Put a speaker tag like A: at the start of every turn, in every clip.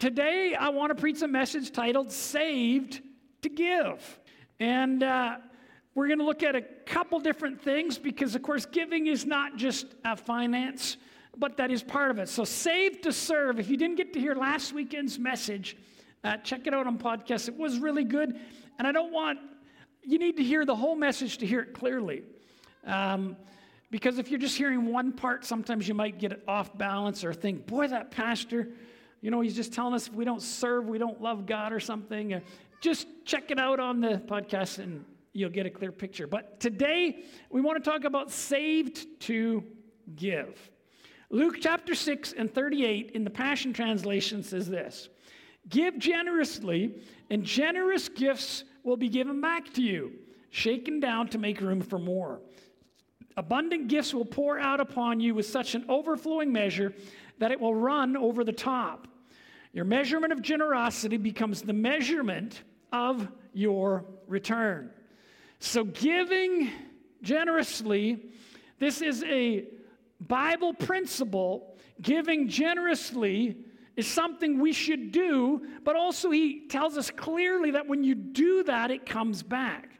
A: Today, I want to preach a message titled Saved to Give. And uh, we're going to look at a couple different things because, of course, giving is not just a finance, but that is part of it. So, Saved to Serve. If you didn't get to hear last weekend's message, uh, check it out on podcast. It was really good. And I don't want, you need to hear the whole message to hear it clearly. Um, because if you're just hearing one part, sometimes you might get it off balance or think, boy, that pastor, you know, he's just telling us if we don't serve, we don't love God or something. Uh, just check it out on the podcast and you'll get a clear picture. But today, we want to talk about saved to give. Luke chapter 6 and 38 in the Passion Translation says this Give generously, and generous gifts will be given back to you, shaken down to make room for more. Abundant gifts will pour out upon you with such an overflowing measure that it will run over the top. Your measurement of generosity becomes the measurement of your return. So, giving generously, this is a Bible principle. Giving generously is something we should do, but also he tells us clearly that when you do that, it comes back.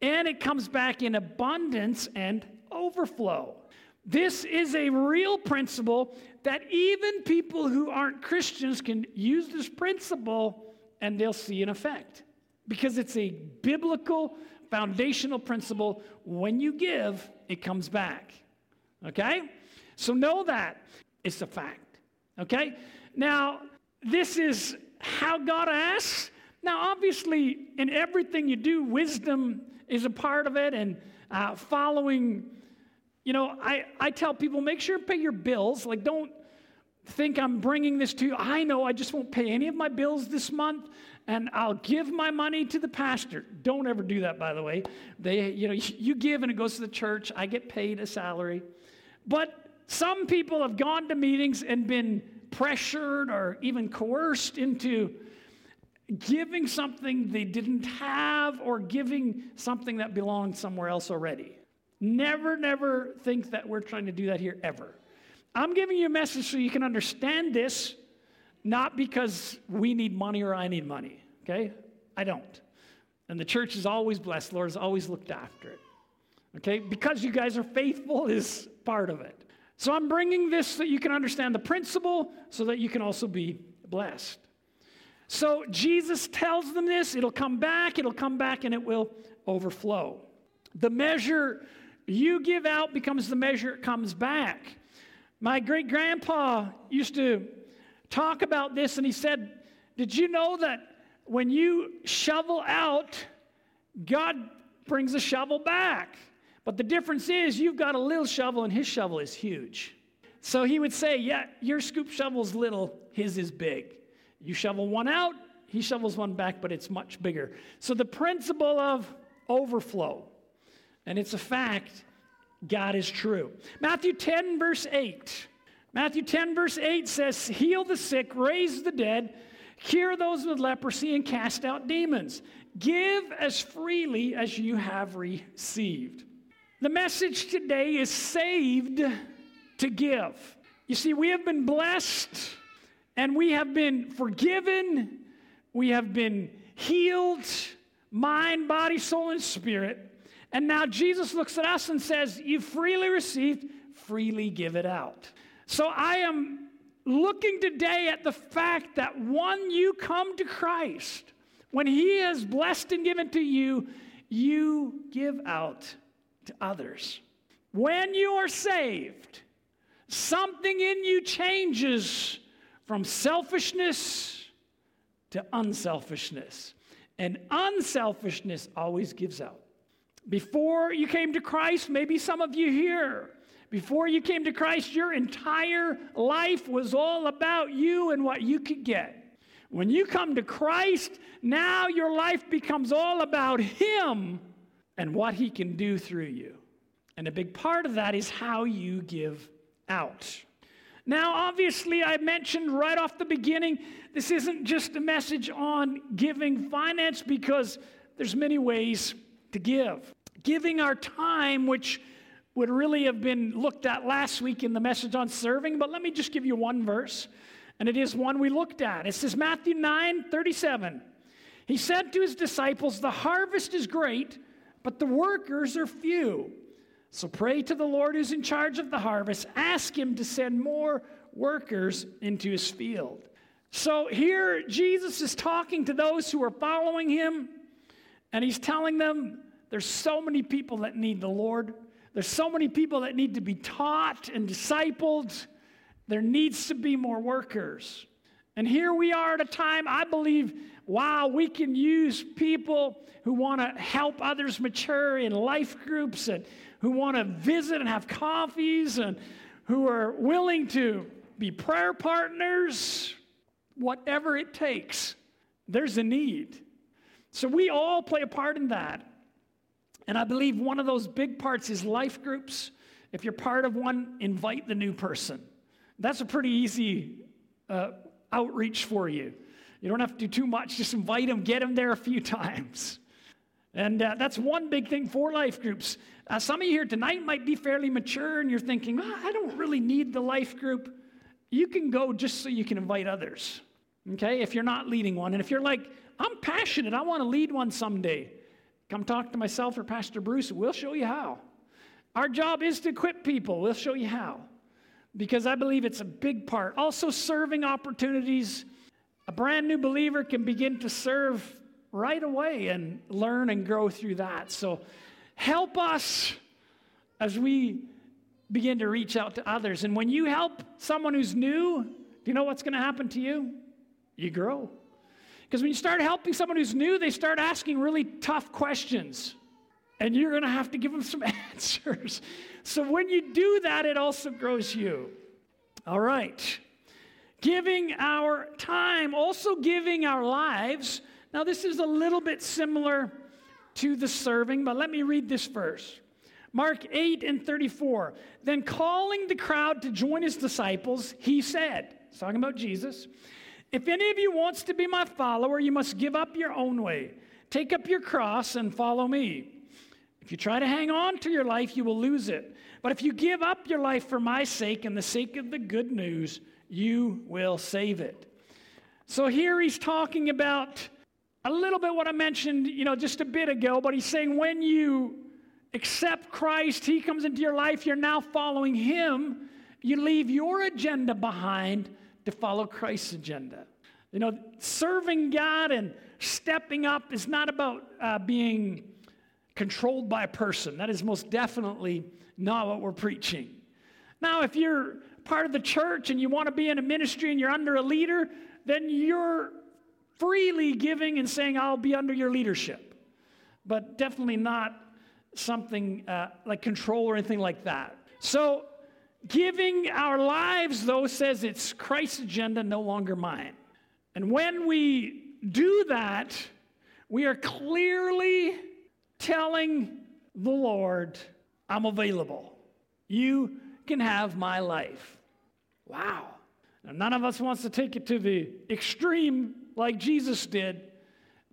A: And it comes back in abundance and overflow. This is a real principle that even people who aren't Christians can use this principle and they'll see an effect. Because it's a biblical, foundational principle. When you give, it comes back. Okay? So know that it's a fact. Okay? Now, this is how God asks. Now, obviously, in everything you do, wisdom is a part of it, and uh, following you know, I, I tell people make sure to pay your bills. Like, don't think I'm bringing this to you. I know I just won't pay any of my bills this month and I'll give my money to the pastor. Don't ever do that, by the way. They, you know, you give and it goes to the church. I get paid a salary. But some people have gone to meetings and been pressured or even coerced into giving something they didn't have or giving something that belonged somewhere else already. Never, never think that we're trying to do that here ever. I'm giving you a message so you can understand this, not because we need money or I need money, okay? I don't. And the church is always blessed. Lord has always looked after it. Okay? Because you guys are faithful is part of it. So I'm bringing this so that you can understand the principle so that you can also be blessed. So Jesus tells them this, it'll come back, it'll come back, and it will overflow. The measure you give out becomes the measure it comes back. My great grandpa used to talk about this, and he said, Did you know that when you shovel out, God brings a shovel back? But the difference is you've got a little shovel, and his shovel is huge. So he would say, Yeah, your scoop shovel's little, his is big. You shovel one out, he shovels one back, but it's much bigger. So the principle of overflow and it's a fact, God is true. Matthew 10, verse 8. Matthew 10, verse 8 says, Heal the sick, raise the dead, cure those with leprosy, and cast out demons. Give as freely as you have received. The message today is saved to give. You see, we have been blessed and we have been forgiven, we have been healed, mind, body, soul, and spirit. And now Jesus looks at us and says, You freely received, freely give it out. So I am looking today at the fact that when you come to Christ, when He has blessed and given to you, you give out to others. When you are saved, something in you changes from selfishness to unselfishness. And unselfishness always gives out. Before you came to Christ, maybe some of you here, before you came to Christ, your entire life was all about you and what you could get. When you come to Christ, now your life becomes all about Him and what He can do through you. And a big part of that is how you give out. Now, obviously, I mentioned right off the beginning, this isn't just a message on giving finance because there's many ways to give. Giving our time, which would really have been looked at last week in the message on serving, but let me just give you one verse. and it is one we looked at. It says, Matthew 9 37. He said to his disciples, The harvest is great, but the workers are few. So pray to the Lord who's in charge of the harvest. Ask him to send more workers into his field. So here, Jesus is talking to those who are following him, and he's telling them there's so many people that need the Lord. There's so many people that need to be taught and discipled. There needs to be more workers. And here we are at a time, I believe, wow, we can use people who want to help others mature in life groups and who want to visit and have coffees and who are willing to be prayer partners, whatever it takes. There's a need. So we all play a part in that. And I believe one of those big parts is life groups. If you're part of one, invite the new person. That's a pretty easy uh, outreach for you. You don't have to do too much, just invite them, get them there a few times. And uh, that's one big thing for life groups. Uh, some of you here tonight might be fairly mature and you're thinking, oh, I don't really need the life group. You can go just so you can invite others, okay, if you're not leading one. And if you're like, I'm passionate, I want to lead one someday, come talk to myself or Pastor Bruce, we'll show you how. Our job is to equip people, we'll show you how. Because I believe it's a big part. Also, serving opportunities. A brand new believer can begin to serve right away and learn and grow through that. So, help us as we begin to reach out to others. And when you help someone who's new, do you know what's going to happen to you? You grow. Because when you start helping someone who's new, they start asking really tough questions. And you're going to have to give them some answers. So when you do that, it also grows you. All right. Giving our time, also giving our lives. Now, this is a little bit similar to the serving, but let me read this verse. Mark 8 and 34. Then calling the crowd to join his disciples, he said, He's talking about Jesus, if any of you wants to be my follower, you must give up your own way. Take up your cross and follow me. If you try to hang on to your life, you will lose it. But if you give up your life for my sake and the sake of the good news, you will save it. So here he's talking about a little bit what I mentioned, you know, just a bit ago, but he's saying when you accept Christ, He comes into your life, you're now following Him. You leave your agenda behind to follow Christ's agenda. You know, serving God and stepping up is not about uh, being controlled by a person. That is most definitely not what we're preaching. Now, if you're part of the church and you want to be in a ministry and you're under a leader, then you're freely giving and saying, I'll be under your leadership. But definitely not something uh, like control or anything like that. So, giving our lives, though, says it's Christ's agenda, no longer mine. And when we do that, we are clearly telling the Lord, I'm available. You can have my life. Wow. Now, none of us wants to take it to the extreme like Jesus did,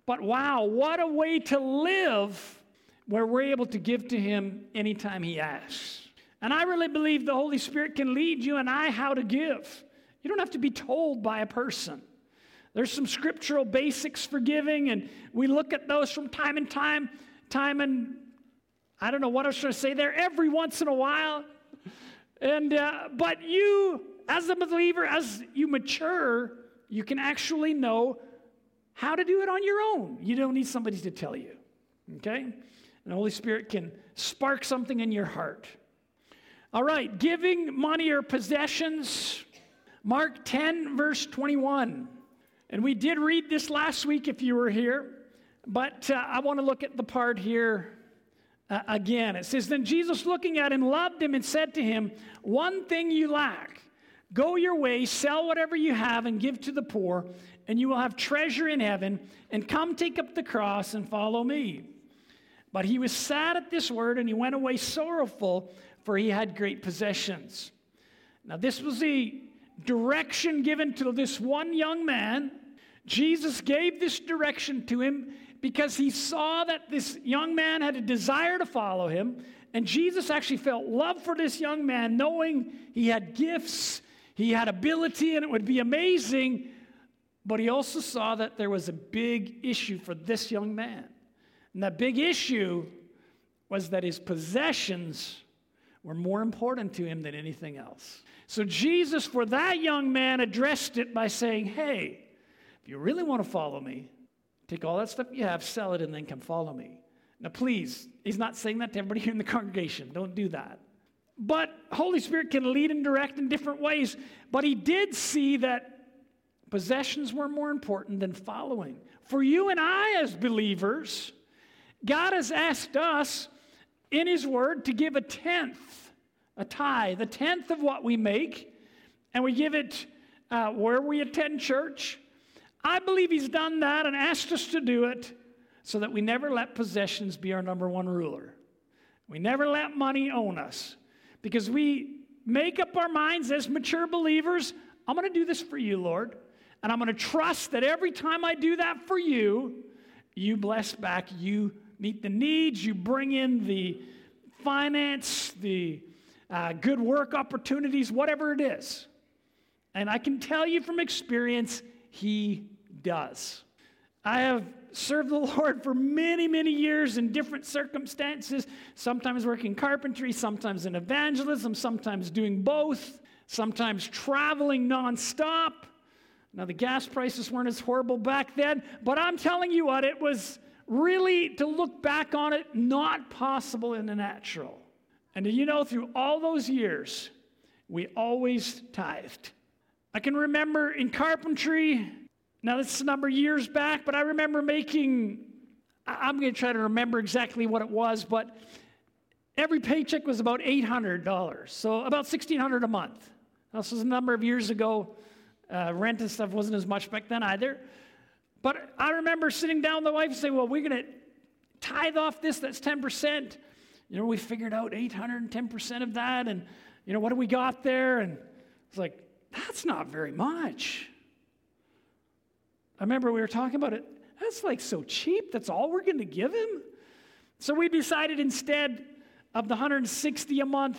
A: but wow, what a way to live where we're able to give to Him anytime He asks. And I really believe the Holy Spirit can lead you and I how to give. You don't have to be told by a person. There's some scriptural basics for giving, and we look at those from time and time, time and I don't know what I to say there, every once in a while. And uh, but you, as a believer, as you mature, you can actually know how to do it on your own. You don't need somebody to tell you. Okay? And the Holy Spirit can spark something in your heart. All right, giving money or possessions. Mark 10, verse 21. And we did read this last week if you were here, but uh, I want to look at the part here uh, again. It says, Then Jesus, looking at him, loved him and said to him, One thing you lack. Go your way, sell whatever you have, and give to the poor, and you will have treasure in heaven. And come take up the cross and follow me. But he was sad at this word, and he went away sorrowful, for he had great possessions. Now, this was the direction given to this one young man. Jesus gave this direction to him because he saw that this young man had a desire to follow him. And Jesus actually felt love for this young man, knowing he had gifts, he had ability and it would be amazing, but he also saw that there was a big issue for this young man. And that big issue was that his possessions were more important to him than anything else. So Jesus, for that young man, addressed it by saying, Hey, if you really want to follow me, take all that stuff you have, sell it, and then come follow me. Now, please, he's not saying that to everybody here in the congregation. Don't do that. But Holy Spirit can lead and direct in different ways. But he did see that possessions were more important than following. For you and I, as believers, God has asked us in His Word to give a tenth, a tithe, a tenth of what we make, and we give it uh, where we attend church. I believe He's done that and asked us to do it so that we never let possessions be our number one ruler. We never let money own us because we make up our minds as mature believers I'm going to do this for you, Lord. And I'm going to trust that every time I do that for you, you bless back, you meet the needs, you bring in the finance, the uh, good work opportunities, whatever it is. And I can tell you from experience, He does. I have served the Lord for many, many years in different circumstances, sometimes working carpentry, sometimes in evangelism, sometimes doing both, sometimes traveling nonstop. Now, the gas prices weren't as horrible back then, but I'm telling you what, it was really, to look back on it, not possible in the natural. And you know, through all those years, we always tithed. I can remember in carpentry, now this is a number of years back, but I remember making, I'm going to try to remember exactly what it was, but every paycheck was about $800, so about $1,600 a month. This was a number of years ago. Uh, rent and stuff wasn't as much back then either. But I remember sitting down with the wife and saying, Well, we're going to tithe off this, that's 10%. You know, we figured out 810% of that. And, you know, what do we got there? And it's like, That's not very much. I remember we were talking about it. That's like so cheap. That's all we're going to give him. So we decided instead of the 160 a month,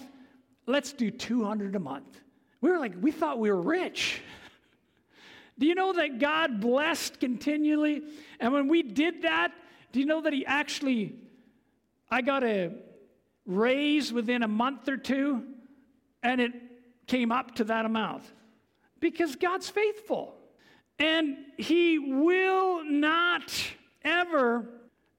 A: let's do 200 a month. We were like, we thought we were rich. Do you know that God blessed continually? And when we did that, do you know that He actually, I got a raise within a month or two, and it came up to that amount? Because God's faithful. And He will not ever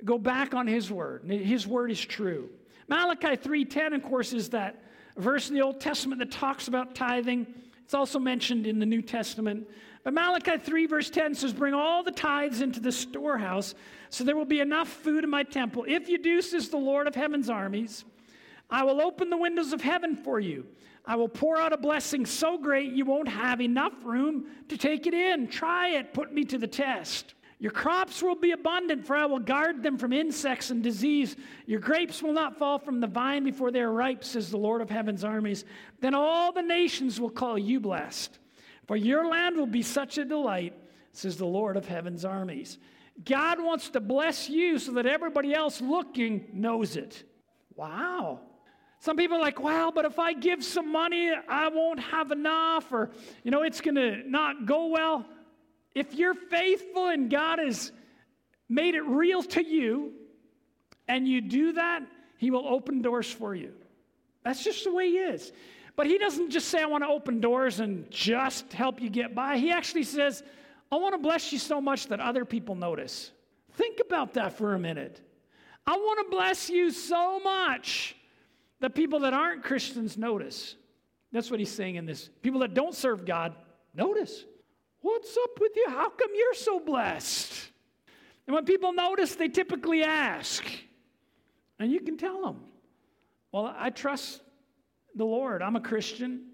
A: go back on His word. His word is true. Malachi 3:10, of course, is that verse in the Old Testament that talks about tithing. It's also mentioned in the New Testament. But Malachi 3, verse 10 says, Bring all the tithes into the storehouse, so there will be enough food in my temple. If you do, says the Lord of heaven's armies, I will open the windows of heaven for you. I will pour out a blessing so great you won't have enough room to take it in. Try it, put me to the test. Your crops will be abundant, for I will guard them from insects and disease. Your grapes will not fall from the vine before they are ripe, says the Lord of heaven's armies. Then all the nations will call you blessed. For your land will be such a delight, says the Lord of heaven's armies. God wants to bless you so that everybody else looking knows it. Wow. Some people are like, well, but if I give some money, I won't have enough, or, you know, it's going to not go well. If you're faithful and God has made it real to you, and you do that, He will open doors for you. That's just the way He is. But he doesn't just say, I want to open doors and just help you get by. He actually says, I want to bless you so much that other people notice. Think about that for a minute. I want to bless you so much that people that aren't Christians notice. That's what he's saying in this. People that don't serve God, notice. What's up with you? How come you're so blessed? And when people notice, they typically ask. And you can tell them, Well, I trust the Lord. I'm a Christian.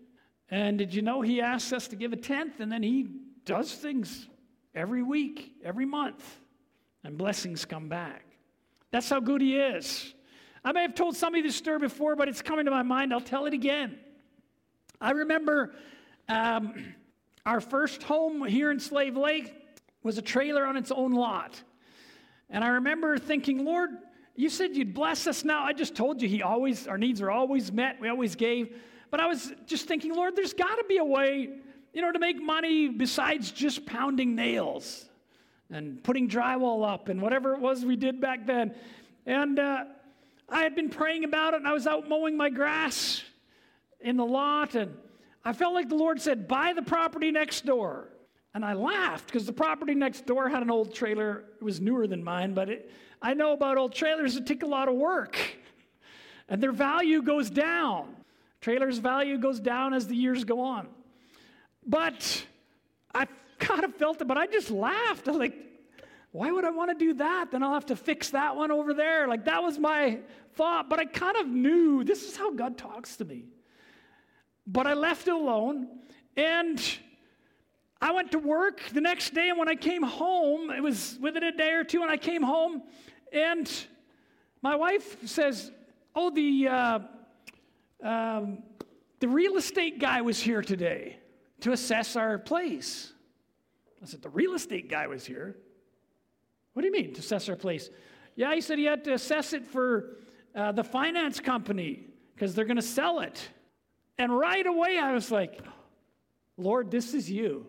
A: And did you know He asks us to give a tenth and then He does things every week, every month, and blessings come back? That's how good He is. I may have told somebody this story before, but it's coming to my mind. I'll tell it again. I remember um, our first home here in Slave Lake was a trailer on its own lot. And I remember thinking, Lord, you said you'd bless us now. I just told you he always, our needs are always met. We always gave. but I was just thinking, Lord, there's got to be a way, you know, to make money besides just pounding nails and putting drywall up and whatever it was we did back then. And uh, I had been praying about it, and I was out mowing my grass in the lot, and I felt like the Lord said, Buy the property next door. And I laughed because the property next door had an old trailer. It was newer than mine, but it, I know about old trailers that take a lot of work, and their value goes down. Trailers' value goes down as the years go on. But I kind of felt it, but I just laughed. I was like, why would I want to do that? Then I'll have to fix that one over there. Like that was my thought, but I kind of knew this is how God talks to me. But I left it alone and I went to work the next day. And when I came home, it was within a day or two, and I came home and my wife says, Oh, the, uh, um, the real estate guy was here today to assess our place. I said, The real estate guy was here. What do you mean, to assess our place? Yeah, he said he had to assess it for uh, the finance company because they're going to sell it. And right away, I was like, Lord, this is you.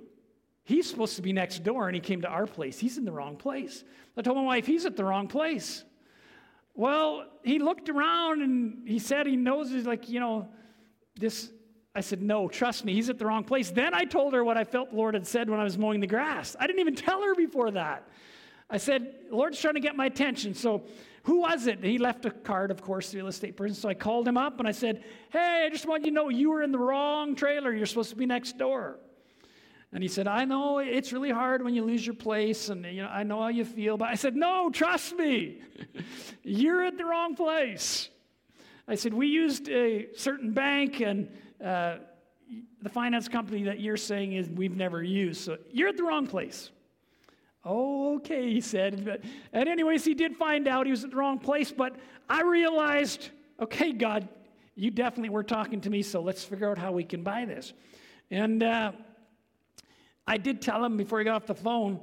A: He's supposed to be next door, and he came to our place. He's in the wrong place. I told my wife, he's at the wrong place. Well, he looked around and he said he knows, he's like, you know, this I said, No, trust me, he's at the wrong place. Then I told her what I felt the Lord had said when I was mowing the grass. I didn't even tell her before that. I said, Lord's trying to get my attention. So, who was it? He left a card, of course, the real estate person. So I called him up and I said, Hey, I just want you to know you were in the wrong trailer. You're supposed to be next door. And he said, I know it's really hard when you lose your place, and you know, I know how you feel. But I said, No, trust me. You're at the wrong place. I said, We used a certain bank, and uh, the finance company that you're saying is we've never used. So you're at the wrong place. Oh, okay, he said. But, and anyways, he did find out he was at the wrong place, but I realized, okay, God, you definitely were talking to me, so let's figure out how we can buy this. And uh, I did tell him before he got off the phone,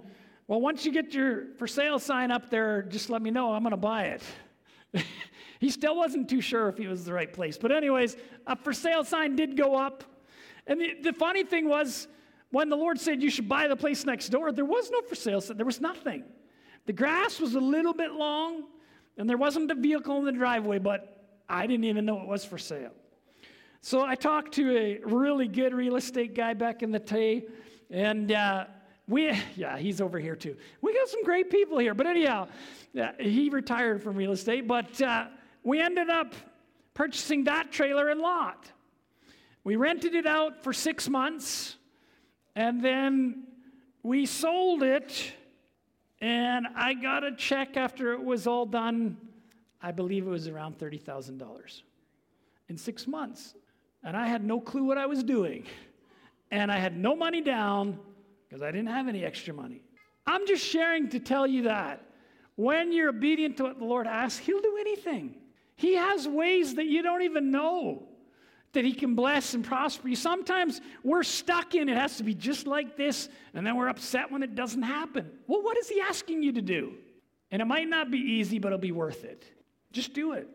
A: well, once you get your for sale sign up there, just let me know. I'm going to buy it. he still wasn't too sure if he was the right place. But, anyways, a for sale sign did go up. And the, the funny thing was, when the Lord said you should buy the place next door, there was no for sale sign. There was nothing. The grass was a little bit long, and there wasn't a vehicle in the driveway, but I didn't even know it was for sale. So I talked to a really good real estate guy back in the day, and uh, we, yeah, he's over here too. We got some great people here. But anyhow, yeah, he retired from real estate, but uh, we ended up purchasing that trailer and lot. We rented it out for six months, and then we sold it, and I got a check after it was all done. I believe it was around $30,000 in six months. And I had no clue what I was doing. And I had no money down because I didn't have any extra money. I'm just sharing to tell you that when you're obedient to what the Lord asks, He'll do anything. He has ways that you don't even know that He can bless and prosper you. Sometimes we're stuck in it has to be just like this, and then we're upset when it doesn't happen. Well, what is He asking you to do? And it might not be easy, but it'll be worth it. Just do it.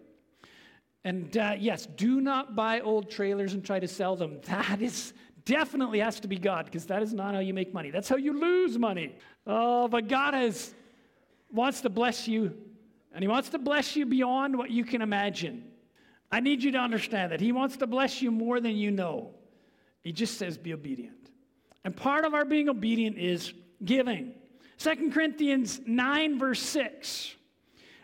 A: And uh, yes, do not buy old trailers and try to sell them. That is definitely has to be God because that is not how you make money. That's how you lose money. Oh, but God has wants to bless you, and He wants to bless you beyond what you can imagine. I need you to understand that He wants to bless you more than you know. He just says, be obedient. And part of our being obedient is giving. 2 Corinthians 9, verse 6.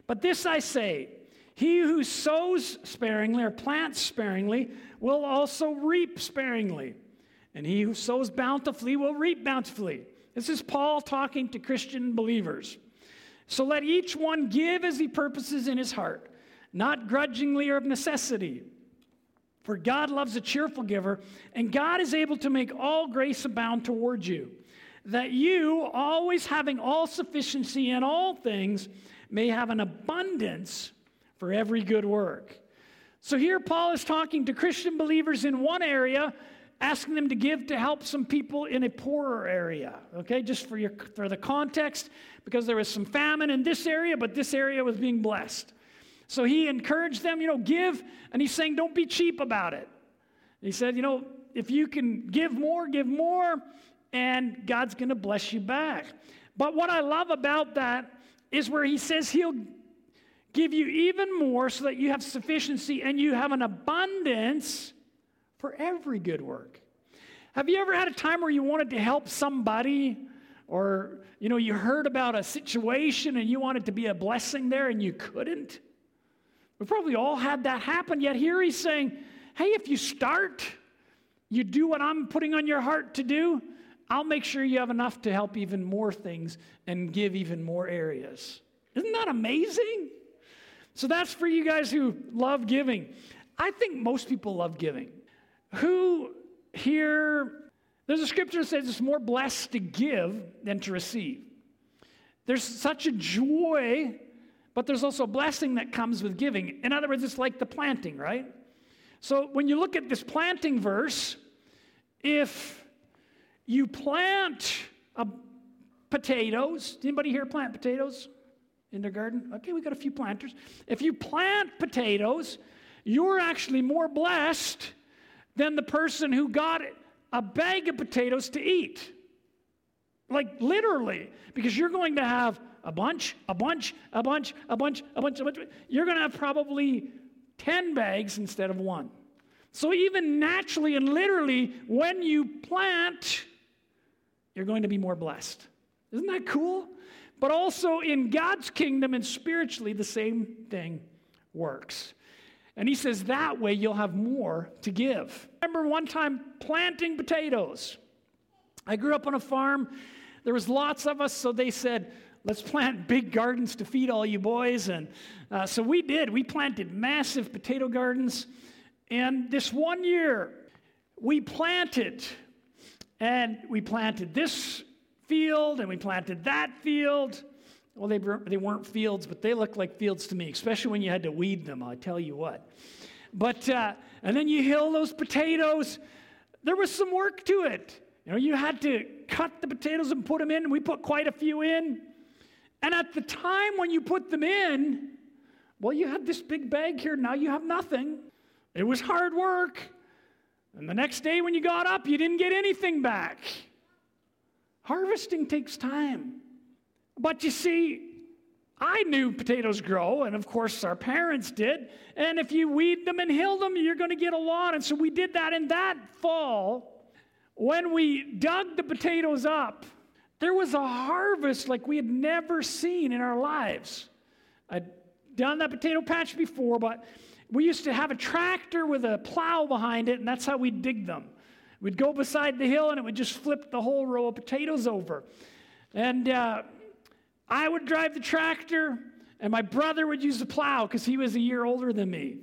A: But this I say he who sows sparingly or plants sparingly will also reap sparingly. And he who sows bountifully will reap bountifully. This is Paul talking to Christian believers. So let each one give as he purposes in his heart, not grudgingly or of necessity. For God loves a cheerful giver, and God is able to make all grace abound towards you, that you, always having all sufficiency in all things, may have an abundance for every good work. So here Paul is talking to Christian believers in one area asking them to give to help some people in a poorer area. Okay, just for your for the context, because there was some famine in this area, but this area was being blessed. So he encouraged them, you know, give, and he's saying, don't be cheap about it. He said, You know, if you can give more, give more, and God's going to bless you back. But what I love about that is where he says he'll give you even more so that you have sufficiency and you have an abundance for every good work. Have you ever had a time where you wanted to help somebody or you know you heard about a situation and you wanted to be a blessing there and you couldn't? We probably all had that happen. Yet here he's saying, "Hey, if you start, you do what I'm putting on your heart to do, I'll make sure you have enough to help even more things and give even more areas." Isn't that amazing? So that's for you guys who love giving. I think most people love giving. Who here, there's a scripture that says it's more blessed to give than to receive. There's such a joy, but there's also a blessing that comes with giving. In other words, it's like the planting, right? So when you look at this planting verse, if you plant a potatoes, anybody here plant potatoes? in their garden? Okay, we got a few planters. If you plant potatoes, you're actually more blessed than the person who got a bag of potatoes to eat. Like literally, because you're going to have a bunch, a bunch, a bunch, a bunch, a bunch, a bunch. You're going to have probably 10 bags instead of one. So, even naturally and literally, when you plant, you're going to be more blessed. Isn't that cool? But also in God's kingdom and spiritually, the same thing works. And he says that way you'll have more to give. I remember one time planting potatoes. I grew up on a farm. There was lots of us, so they said, let's plant big gardens to feed all you boys. And uh, so we did. We planted massive potato gardens. And this one year, we planted, and we planted this field and we planted that field. Well, they, they weren't fields, but they looked like fields to me, especially when you had to weed them, I tell you what. But, uh, and then you hill those potatoes. There was some work to it. You know, you had to cut the potatoes and put them in. We put quite a few in. And at the time when you put them in, well, you had this big bag here. Now you have nothing. It was hard work. And the next day when you got up, you didn't get anything back. Harvesting takes time. But you see, I knew potatoes grow, and of course our parents did. And if you weed them and hill them, you're going to get a lot. And so we did that. And that fall, when we dug the potatoes up, there was a harvest like we had never seen in our lives. I'd done that potato patch before, but we used to have a tractor with a plow behind it, and that's how we dig them. We'd go beside the hill and it would just flip the whole row of potatoes over. And uh, I would drive the tractor, and my brother would use the plow because he was a year older than me.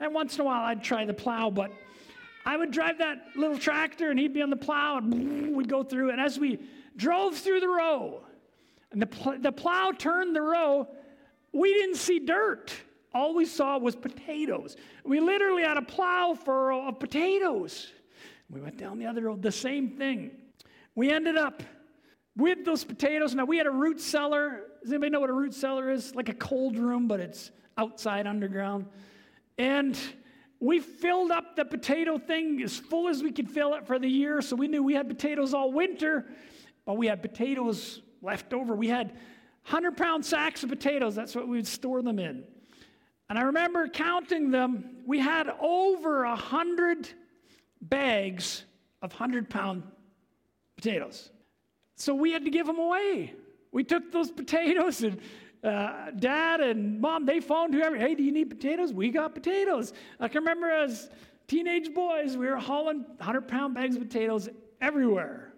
A: And once in a while, I'd try the plow, but I would drive that little tractor, and he'd be on the plow, and we'd go through. And as we drove through the row, and the, pl- the plow turned the row, we didn't see dirt. All we saw was potatoes. We literally had a plow furrow of potatoes. We went down the other road, the same thing. We ended up with those potatoes. Now, we had a root cellar. Does anybody know what a root cellar is? Like a cold room, but it's outside underground. And we filled up the potato thing as full as we could fill it for the year. So we knew we had potatoes all winter, but we had potatoes left over. We had 100 pound sacks of potatoes. That's what we would store them in. And I remember counting them. We had over a 100 bags of 100 pound potatoes. So we had to give them away. We took those potatoes and uh, dad and mom, they phoned whoever, hey, do you need potatoes? We got potatoes. I can remember as teenage boys, we were hauling 100 pound bags of potatoes everywhere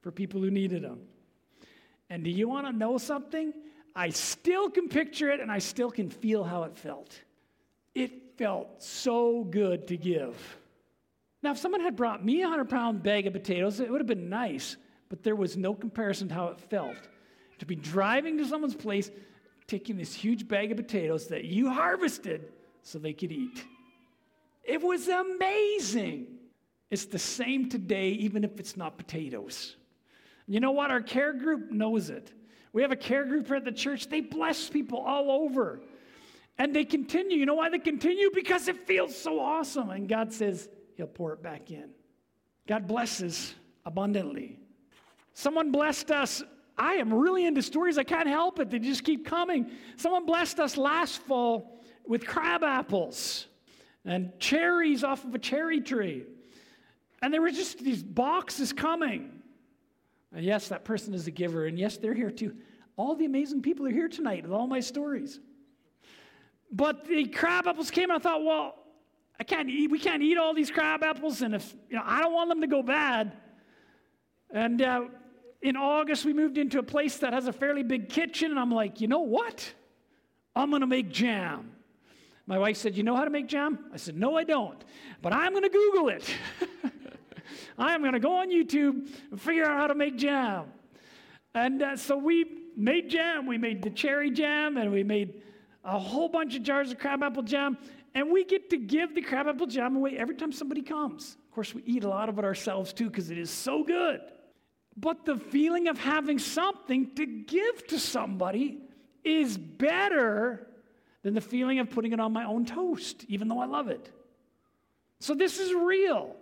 A: for people who needed them. And do you want to know something? I still can picture it and I still can feel how it felt. It felt so good to give. Now, if someone had brought me a 100 pound bag of potatoes, it would have been nice, but there was no comparison to how it felt to be driving to someone's place, taking this huge bag of potatoes that you harvested so they could eat. It was amazing. It's the same today, even if it's not potatoes. You know what? Our care group knows it. We have a care group at the church. They bless people all over. And they continue. You know why they continue? Because it feels so awesome. And God says, He'll pour it back in. God blesses abundantly. Someone blessed us. I am really into stories. I can't help it. They just keep coming. Someone blessed us last fall with crab apples and cherries off of a cherry tree. And there were just these boxes coming. And yes, that person is a giver. And yes, they're here too. All the amazing people are here tonight with all my stories. But the crab apples came, and I thought, well, I can't eat, we can't eat all these crab apples, and if you know, I don't want them to go bad. And uh, in August, we moved into a place that has a fairly big kitchen, and I'm like, you know what? I'm gonna make jam. My wife said, You know how to make jam? I said, No, I don't. But I'm gonna Google it. I'm gonna go on YouTube and figure out how to make jam. And uh, so we made jam. We made the cherry jam, and we made a whole bunch of jars of crabapple jam, and we get to give the crabapple jam away every time somebody comes. Of course, we eat a lot of it ourselves too because it is so good. But the feeling of having something to give to somebody is better than the feeling of putting it on my own toast, even though I love it. So, this is real.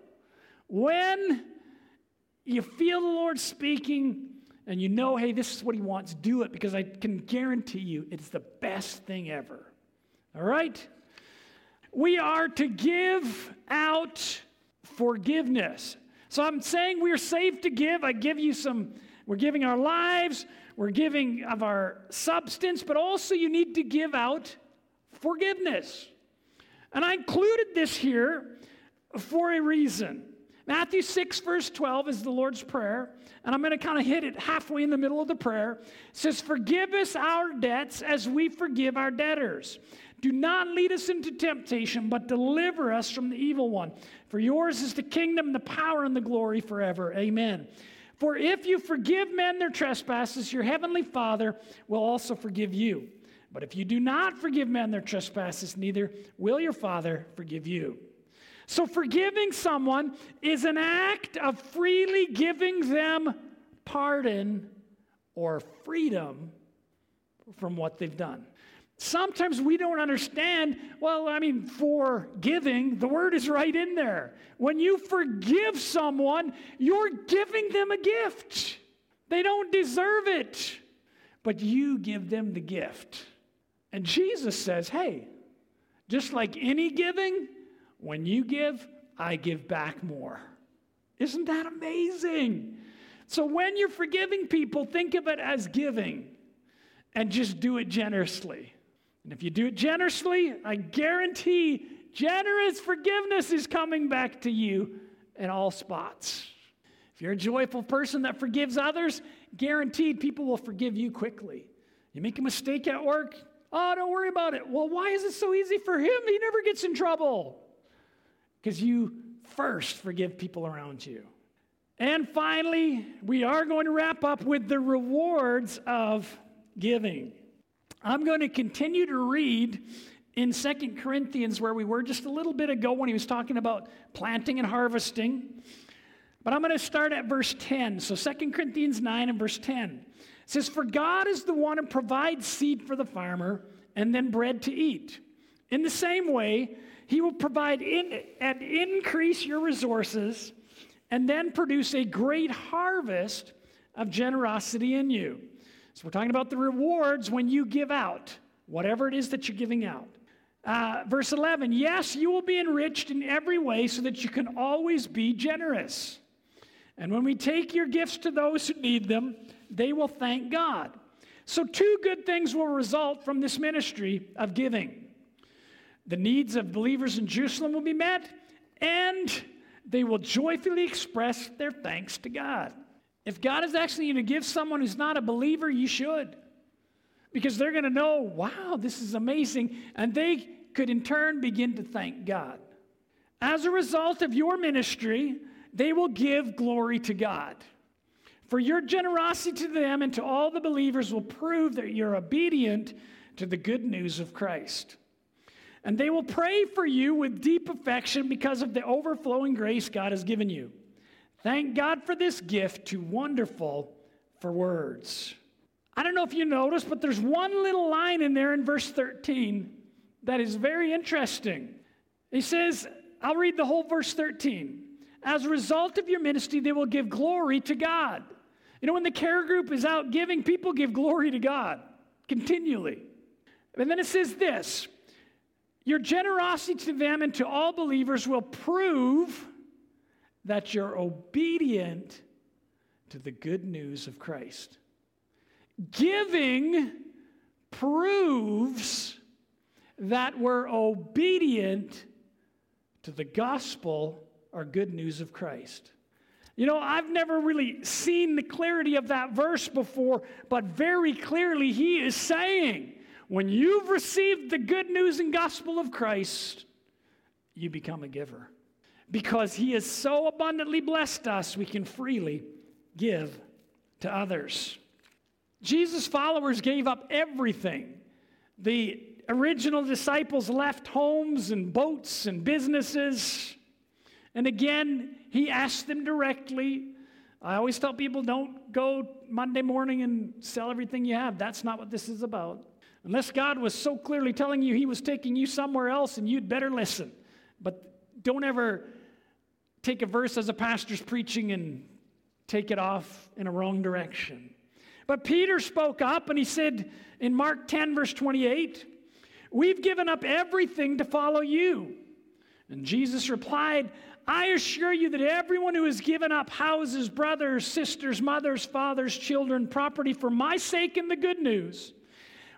A: When you feel the Lord speaking, and you know, hey, this is what he wants, do it because I can guarantee you it's the best thing ever. All right? We are to give out forgiveness. So I'm saying we're saved to give. I give you some, we're giving our lives, we're giving of our substance, but also you need to give out forgiveness. And I included this here for a reason. Matthew 6, verse 12 is the Lord's Prayer, and I'm going to kind of hit it halfway in the middle of the prayer. It says, Forgive us our debts as we forgive our debtors. Do not lead us into temptation, but deliver us from the evil one. For yours is the kingdom, the power, and the glory forever. Amen. For if you forgive men their trespasses, your heavenly Father will also forgive you. But if you do not forgive men their trespasses, neither will your Father forgive you. So, forgiving someone is an act of freely giving them pardon or freedom from what they've done. Sometimes we don't understand, well, I mean, forgiving, the word is right in there. When you forgive someone, you're giving them a gift. They don't deserve it, but you give them the gift. And Jesus says, hey, just like any giving, when you give, I give back more. Isn't that amazing? So when you're forgiving people, think of it as giving and just do it generously. And if you do it generously, I guarantee generous forgiveness is coming back to you in all spots. If you're a joyful person that forgives others, guaranteed people will forgive you quickly. You make a mistake at work, oh, don't worry about it. Well, why is it so easy for him? He never gets in trouble because you first forgive people around you. And finally, we are going to wrap up with the rewards of giving. I'm going to continue to read in Second Corinthians where we were just a little bit ago when he was talking about planting and harvesting. But I'm going to start at verse 10. So Second Corinthians 9 and verse 10 it says, For God is the one who provides seed for the farmer and then bread to eat. In the same way, he will provide in, and increase your resources and then produce a great harvest of generosity in you. So, we're talking about the rewards when you give out, whatever it is that you're giving out. Uh, verse 11 Yes, you will be enriched in every way so that you can always be generous. And when we take your gifts to those who need them, they will thank God. So, two good things will result from this ministry of giving the needs of believers in Jerusalem will be met, and they will joyfully express their thanks to God. If God is actually going to give someone who's not a believer, you should. Because they're going to know, wow, this is amazing. And they could in turn begin to thank God. As a result of your ministry, they will give glory to God. For your generosity to them and to all the believers will prove that you're obedient to the good news of Christ. And they will pray for you with deep affection because of the overflowing grace God has given you. Thank God for this gift, too wonderful for words. I don't know if you noticed, but there's one little line in there in verse 13 that is very interesting. He says, I'll read the whole verse 13. As a result of your ministry, they will give glory to God. You know, when the care group is out giving, people give glory to God continually. And then it says this Your generosity to them and to all believers will prove that you're obedient to the good news of Christ. Giving proves that we're obedient to the gospel or good news of Christ. You know, I've never really seen the clarity of that verse before, but very clearly he is saying, when you've received the good news and gospel of Christ, you become a giver. Because he has so abundantly blessed us, we can freely give to others. Jesus' followers gave up everything. The original disciples left homes and boats and businesses. And again, he asked them directly. I always tell people don't go Monday morning and sell everything you have. That's not what this is about. Unless God was so clearly telling you he was taking you somewhere else and you'd better listen. But don't ever take a verse as a pastor's preaching and take it off in a wrong direction. But Peter spoke up and he said in Mark 10, verse 28, We've given up everything to follow you. And Jesus replied, I assure you that everyone who has given up houses, brothers, sisters, mothers, fathers, children, property for my sake and the good news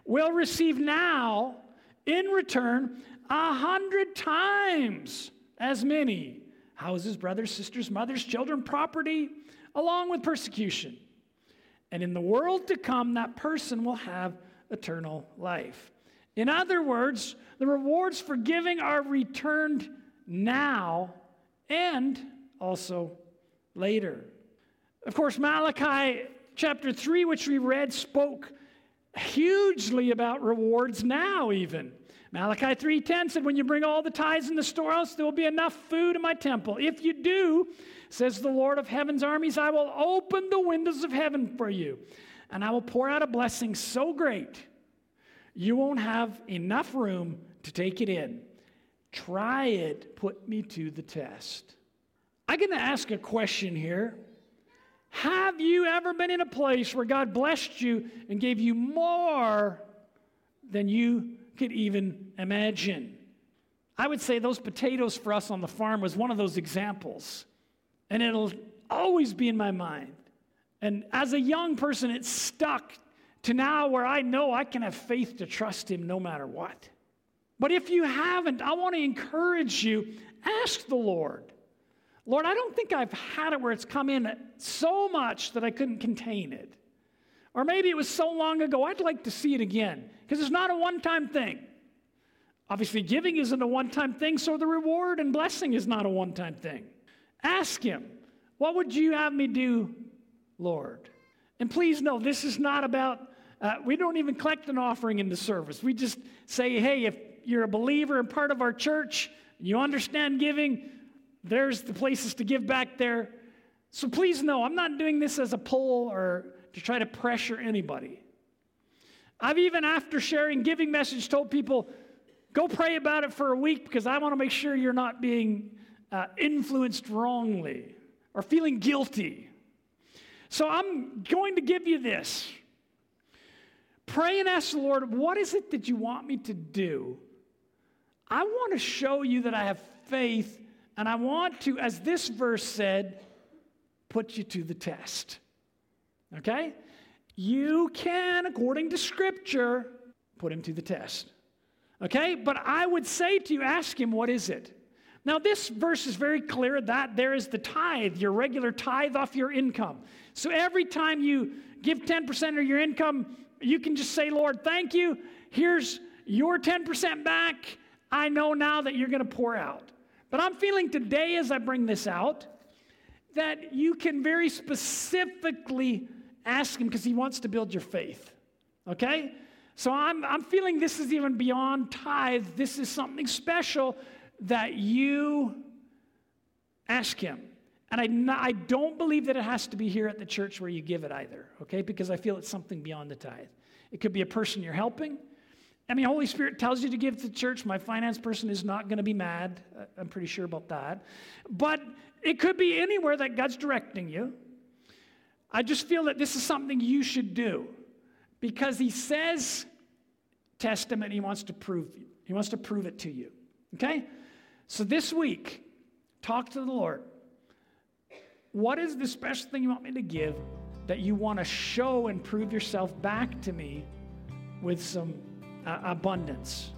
A: will receive now in return a hundred times as many houses, brothers, sisters, mothers, children, property, along with persecution. And in the world to come, that person will have eternal life. In other words, the rewards for giving are returned now and also later. Of course, Malachi chapter 3, which we read, spoke hugely about rewards now, even. Malachi 3:10 said, When you bring all the tithes in the storehouse, there will be enough food in my temple. If you do, says the Lord of heaven's armies, I will open the windows of heaven for you, and I will pour out a blessing so great you won't have enough room to take it in. Try it, put me to the test. I'm going to ask a question here. Have you ever been in a place where God blessed you and gave you more than you could even imagine? I would say those potatoes for us on the farm was one of those examples. And it'll always be in my mind. And as a young person, it stuck to now where I know I can have faith to trust Him no matter what. But if you haven't, I want to encourage you ask the Lord. Lord, I don't think I've had it where it's come in so much that I couldn't contain it. Or maybe it was so long ago, I'd like to see it again because it's not a one time thing. Obviously, giving isn't a one time thing, so the reward and blessing is not a one time thing. Ask Him, What would you have me do, Lord? And please know, this is not about, uh, we don't even collect an offering in the service. We just say, hey, if you're a believer and part of our church, you understand giving, there's the places to give back there. So please know, I'm not doing this as a poll or to try to pressure anybody. I've even, after sharing giving message, told people, go pray about it for a week because I want to make sure you're not being uh, influenced wrongly or feeling guilty. So I'm going to give you this. Pray and ask the Lord, what is it that you want me to do? I want to show you that I have faith, and I want to, as this verse said, put you to the test. Okay? You can, according to Scripture, put him to the test. Okay? But I would say to you, ask him, what is it? Now, this verse is very clear that there is the tithe, your regular tithe off your income. So every time you give 10% of your income, you can just say, Lord, thank you. Here's your 10% back. I know now that you're going to pour out. But I'm feeling today, as I bring this out, that you can very specifically ask Him because He wants to build your faith. Okay? So I'm, I'm feeling this is even beyond tithe. This is something special that you ask Him. And I, not, I don't believe that it has to be here at the church where you give it either, okay? Because I feel it's something beyond the tithe. It could be a person you're helping, I mean, Holy Spirit tells you to give to the church. My finance person is not going to be mad. I'm pretty sure about that. But it could be anywhere that God's directing you. I just feel that this is something you should do because He says, Testament, He wants to prove He wants to prove it to you. Okay? So this week, talk to the Lord. What is the special thing you want me to give that you want to show and prove yourself back to me with some uh, abundance?